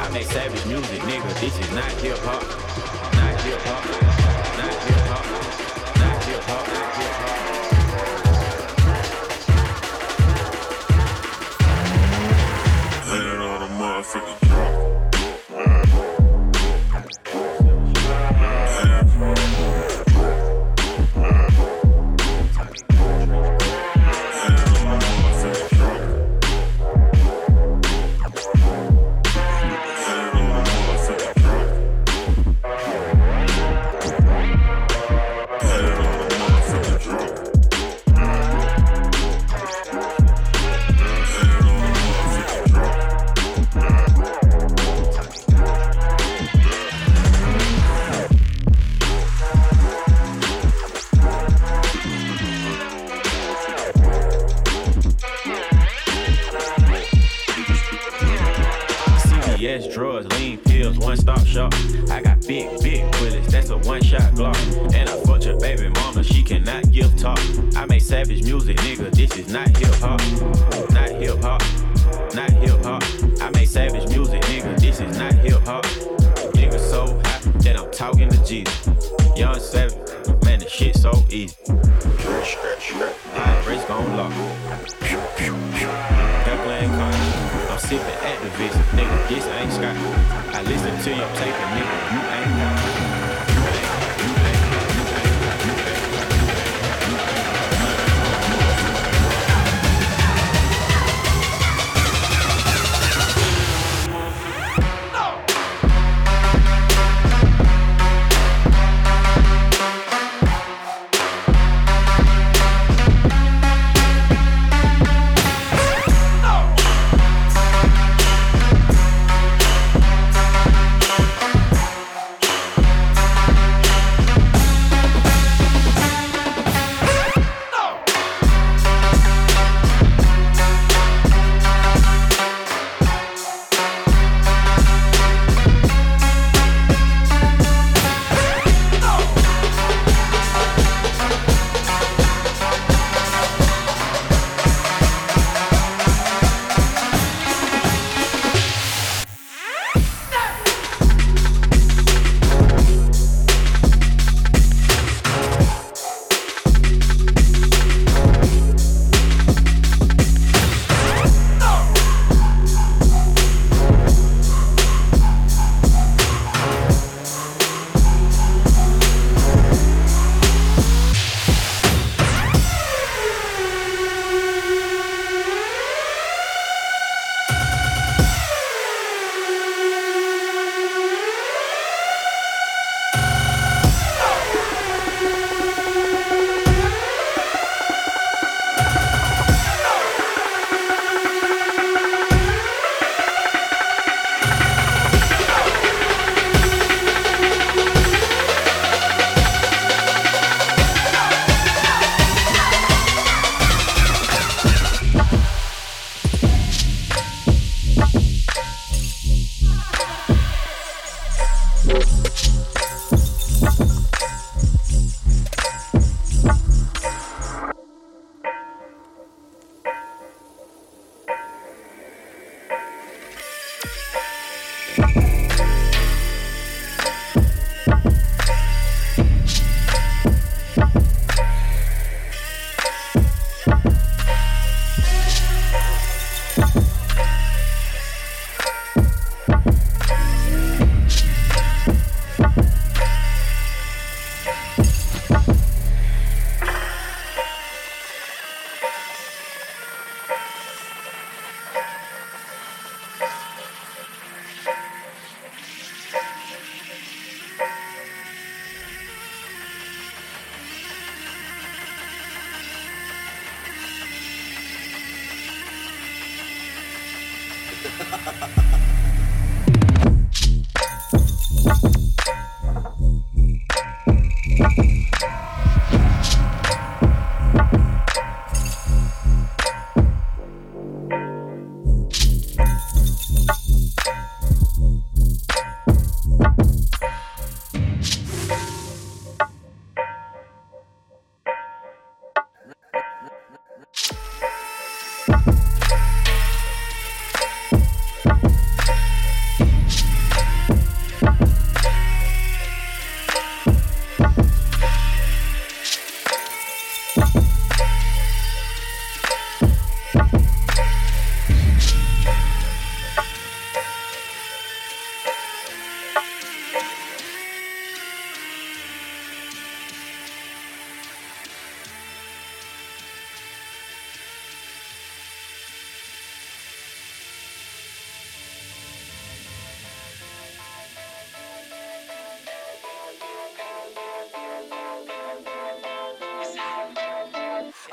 I make savage music, nigga. This is not hip hop. Not hip hop. Not hip hop.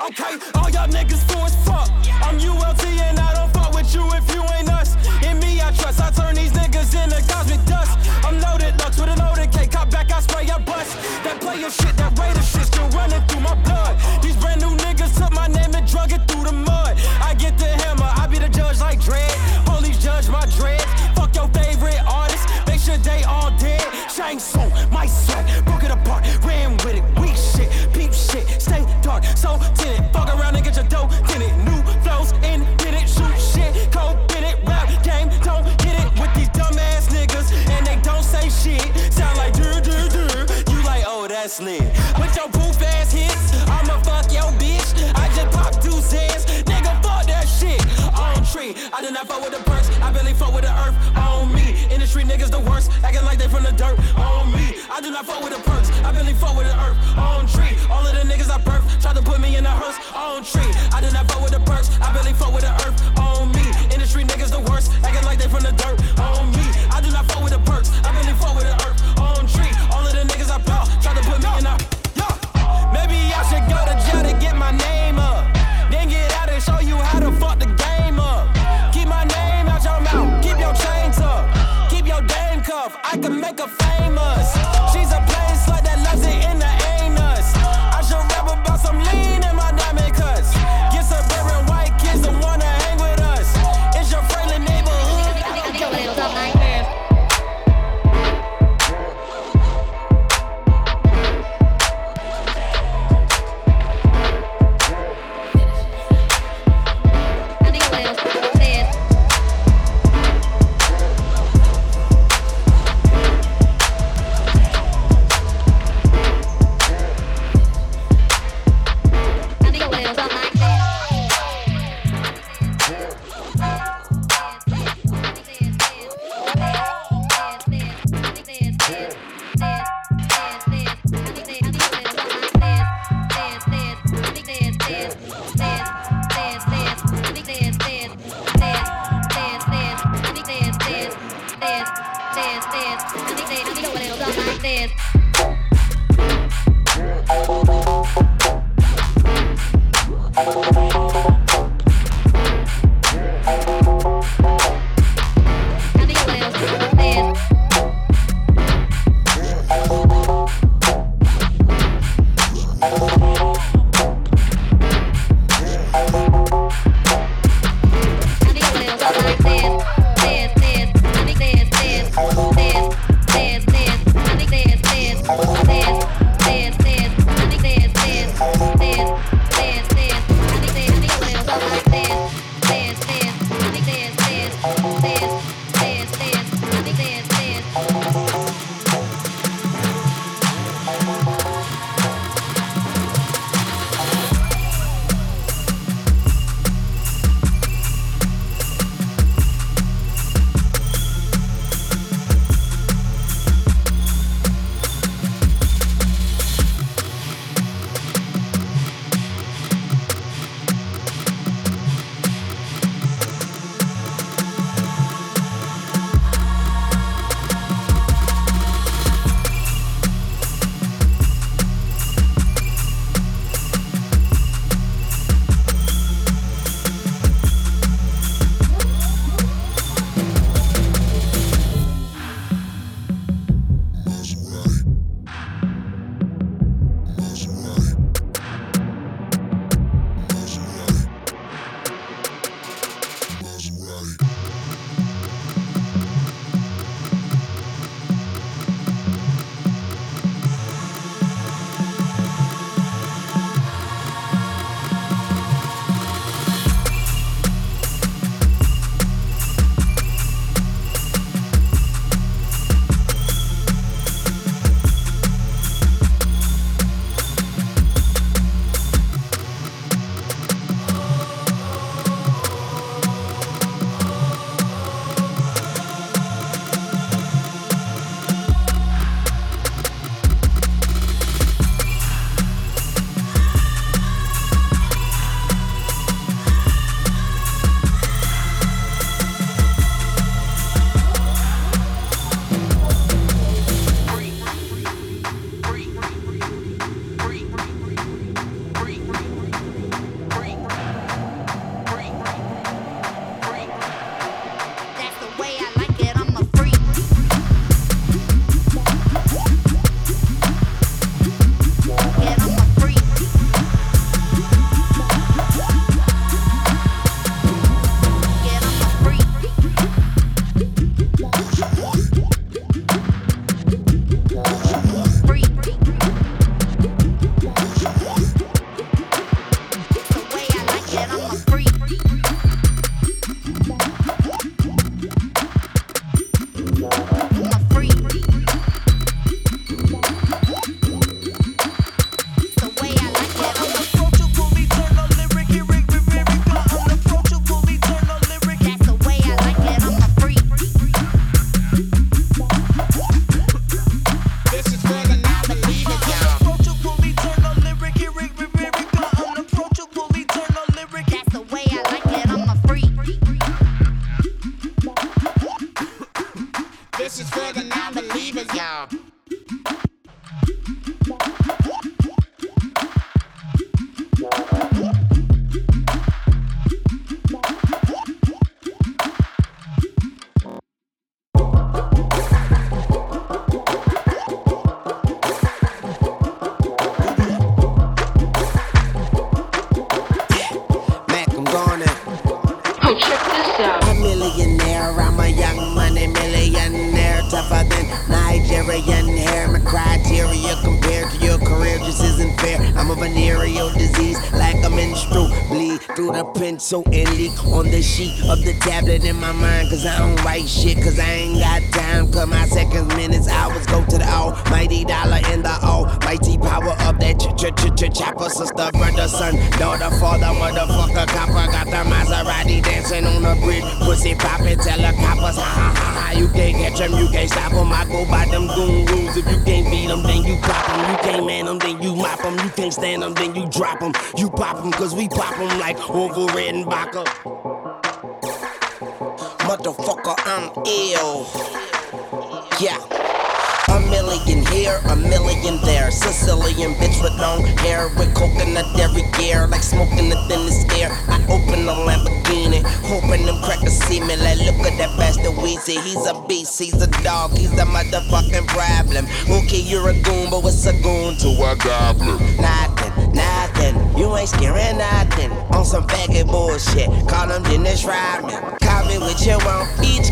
Okay, all y'all niggas fool as fuck. I'm ULT and I don't fuck with you if you ain't us. In me, I trust. I turn these niggas into cosmic dust. I'm loaded, lux with an loaded K. Cop back, I spray, I bust. That player shit, that raider shit still running through my blood. These brand new niggas took my name and drug it through the mud. Dirt. On me, I do not fuck with the perks, I barely fuck with the earth. On tree, all of the niggas I birth, try to put me in a hearse. On tree, I did not fuck with the perks, I barely fuck with the earth. On me, industry niggas the worst, acting like they from the dirt. Pencil and leak on the sheet of the tablet in my mind. Cause I don't write shit, cause I ain't got stand them, then you drop them. You pop them, cause we pop them like Orville Redenbacher. Motherfucker, I'm ill. Yeah. A million here, a million there. Sicilian bitch with long hair, with coconut every year, like smoking the air. I open the Lamborghini, hoping them crackers see me. Like, look at that bastard Weezy. He's a beast, he's a dog, he's a motherfucking problem. Okay, you're a goon, but what's a goon to a goblin? Nothing, nothing. You ain't scaring nothing. On some faggot bullshit. Call him Dennis Rodman. Me what you want.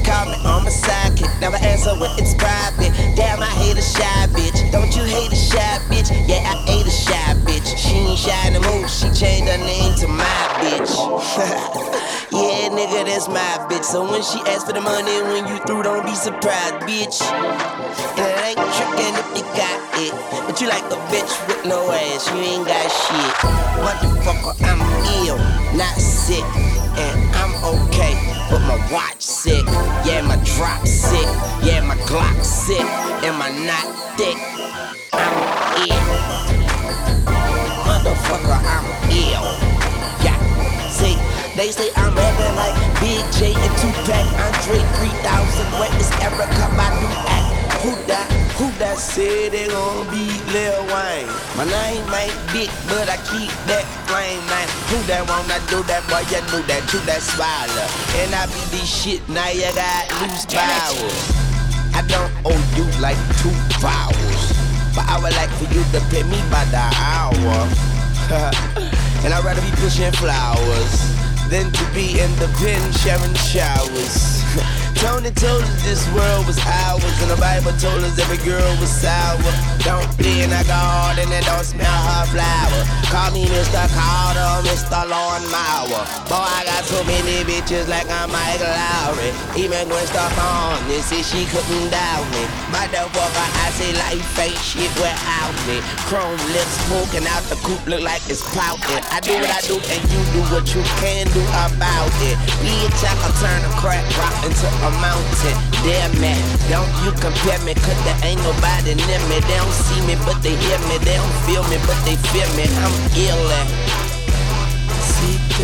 Call me on my sidekick. Never answer when it's private. Damn, I hate a shy bitch. Don't you hate a shy bitch? Yeah, I hate a shy bitch. She ain't shy no more. She changed her name to my bitch. yeah, nigga, that's my bitch. So when she asks for the money, when you through, don't be surprised, bitch. And it ain't trickin' if you got it. But you like a bitch with no ass, you ain't got shit. Motherfucker, I'm ill, not sick. And I'm okay, but my watch sick. Yeah, my drop sick. Yeah, my Glock sick. And my not thick. I'm ill. Motherfucker, I'm ill. Yeah, see, they say I'm acting like Big J and Tupac, Andre 3000. Where is Erykah Badu at? Who that? Who that said they gon' be Lil Wayne? My name ain't big, but I keep that flame, man. Who that wanna do that? Boy, you knew that, you that smiler. And I be this shit, now you got loose power. I don't owe you like two vowels. But I would like for you to pay me by the hour. and I'd rather be pushing flowers than to be in the pen sharing showers. Tony told us this world was ours, and the Bible told us every girl was sour. Don't play in the garden and don't smell her flower. Call me Mr. Carter, Mr. Lawn Mower. Boy, I got so many bitches like I'm Michael Lowrey. Even Gwen Stefani said she couldn't doubt me. Motherfucker, I say life ain't shit without me. Chrome lips poking out the coupe look like it's pouting. I do what I do and you do what you can do about it. Bitch, I can turn a crack rock into a mountain. Damn man. don't you compare me, cause there ain't nobody near me. They don't see me, but they hear me. They don't feel me, but they fear me. I'm ill at CP,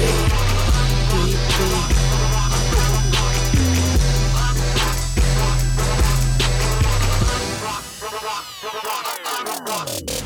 Rock, rock, rock, rock, rock, rock.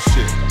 Shit.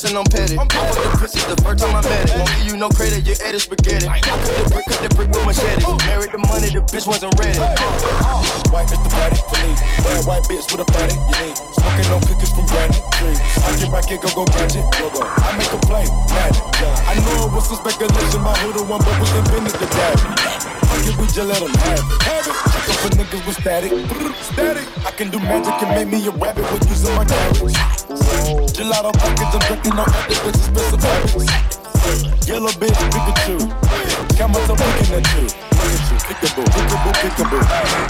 Paddock, I'm flexing on petty. I fuck the pussy the first time I met it. Won't give you no credit, you ate it spaghetti. I cut the brick, cut the brick with machete. Married the money, the bitch wasn't ready. White is the body for me. Bad white bitch with a body you need. Smoking no cookies from granny tree. I get back it, go go gadget. Go go. I make a play, magic. I know it was some speculation about who the one, but was invented dad. Fuck it, we just let them have it. Have it. Check for niggas with static. Static. I can do magic and make me a rabbit with using my carrots. Gelato package, I'm drinking no other bitches, expensive habits. Yellow bitch, Pikachu. Camera, I'm picking at you. Peekaboo, peekaboo. Hey,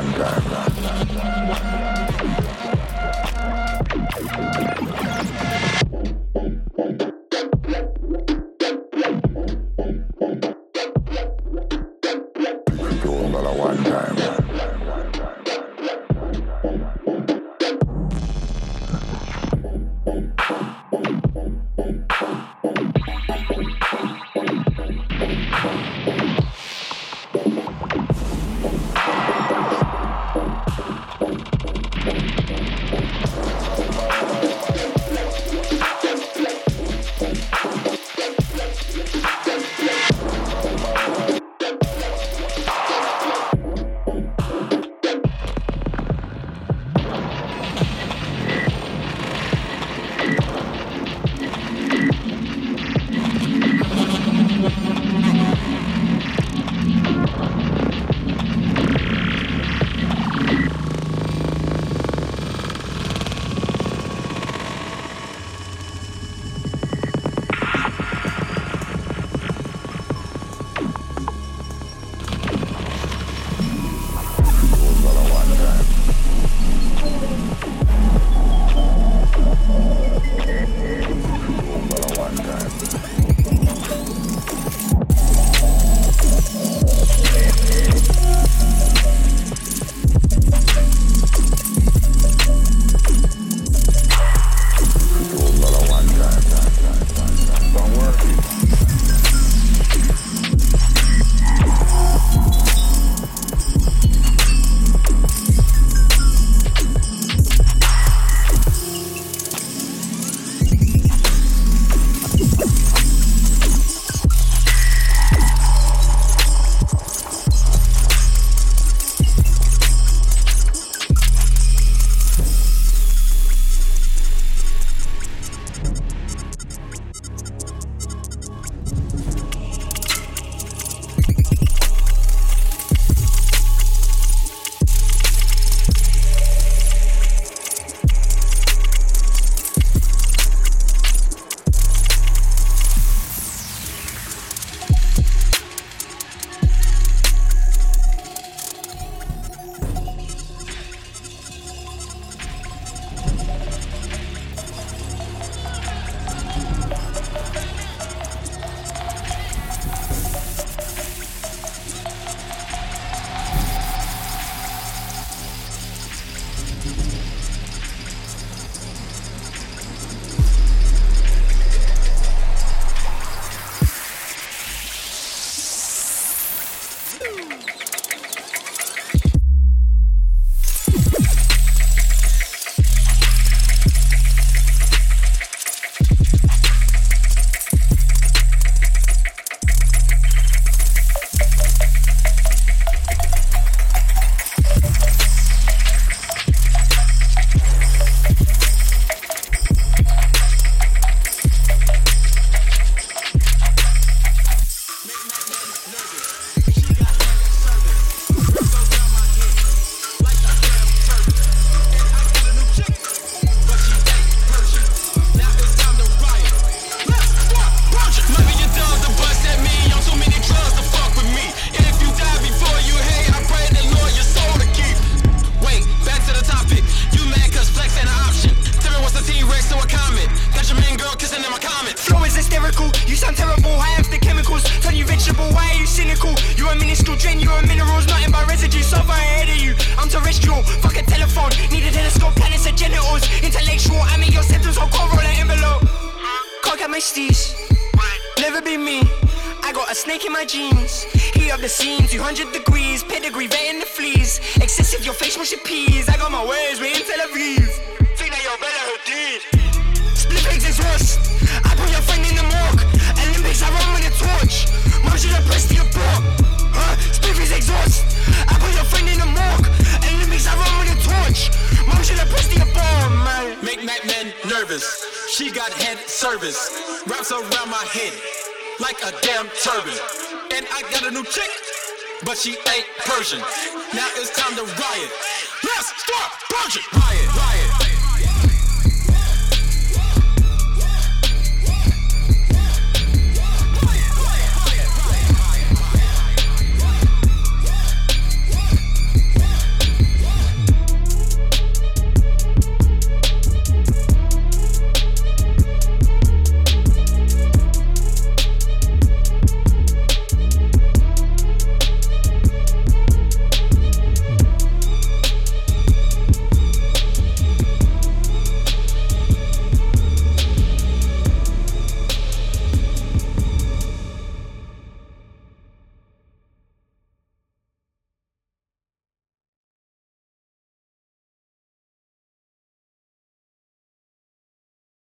one time. My jeans. Heat up the scene, 200 degrees, pedigree, vetting the fleas. Excessive, your face wash your peas. I got my ways, we in Tel Aviv. Think that you're better did. Split eggs exhaust. I put your friend in the morgue. Olympics, I run with a torch. Mom should have pressed your block. Huh? Split eggs exhaust. I put your friend in the morgue. Olympics, I run with a torch. Mom should have pressed your bomb, man. Make Mac nervous. She got head service. Wraps around my head like a damn turban. And I got a new chick, but she ain't Persian. Now it's time to riot. Let's start Persian. Riot, riot.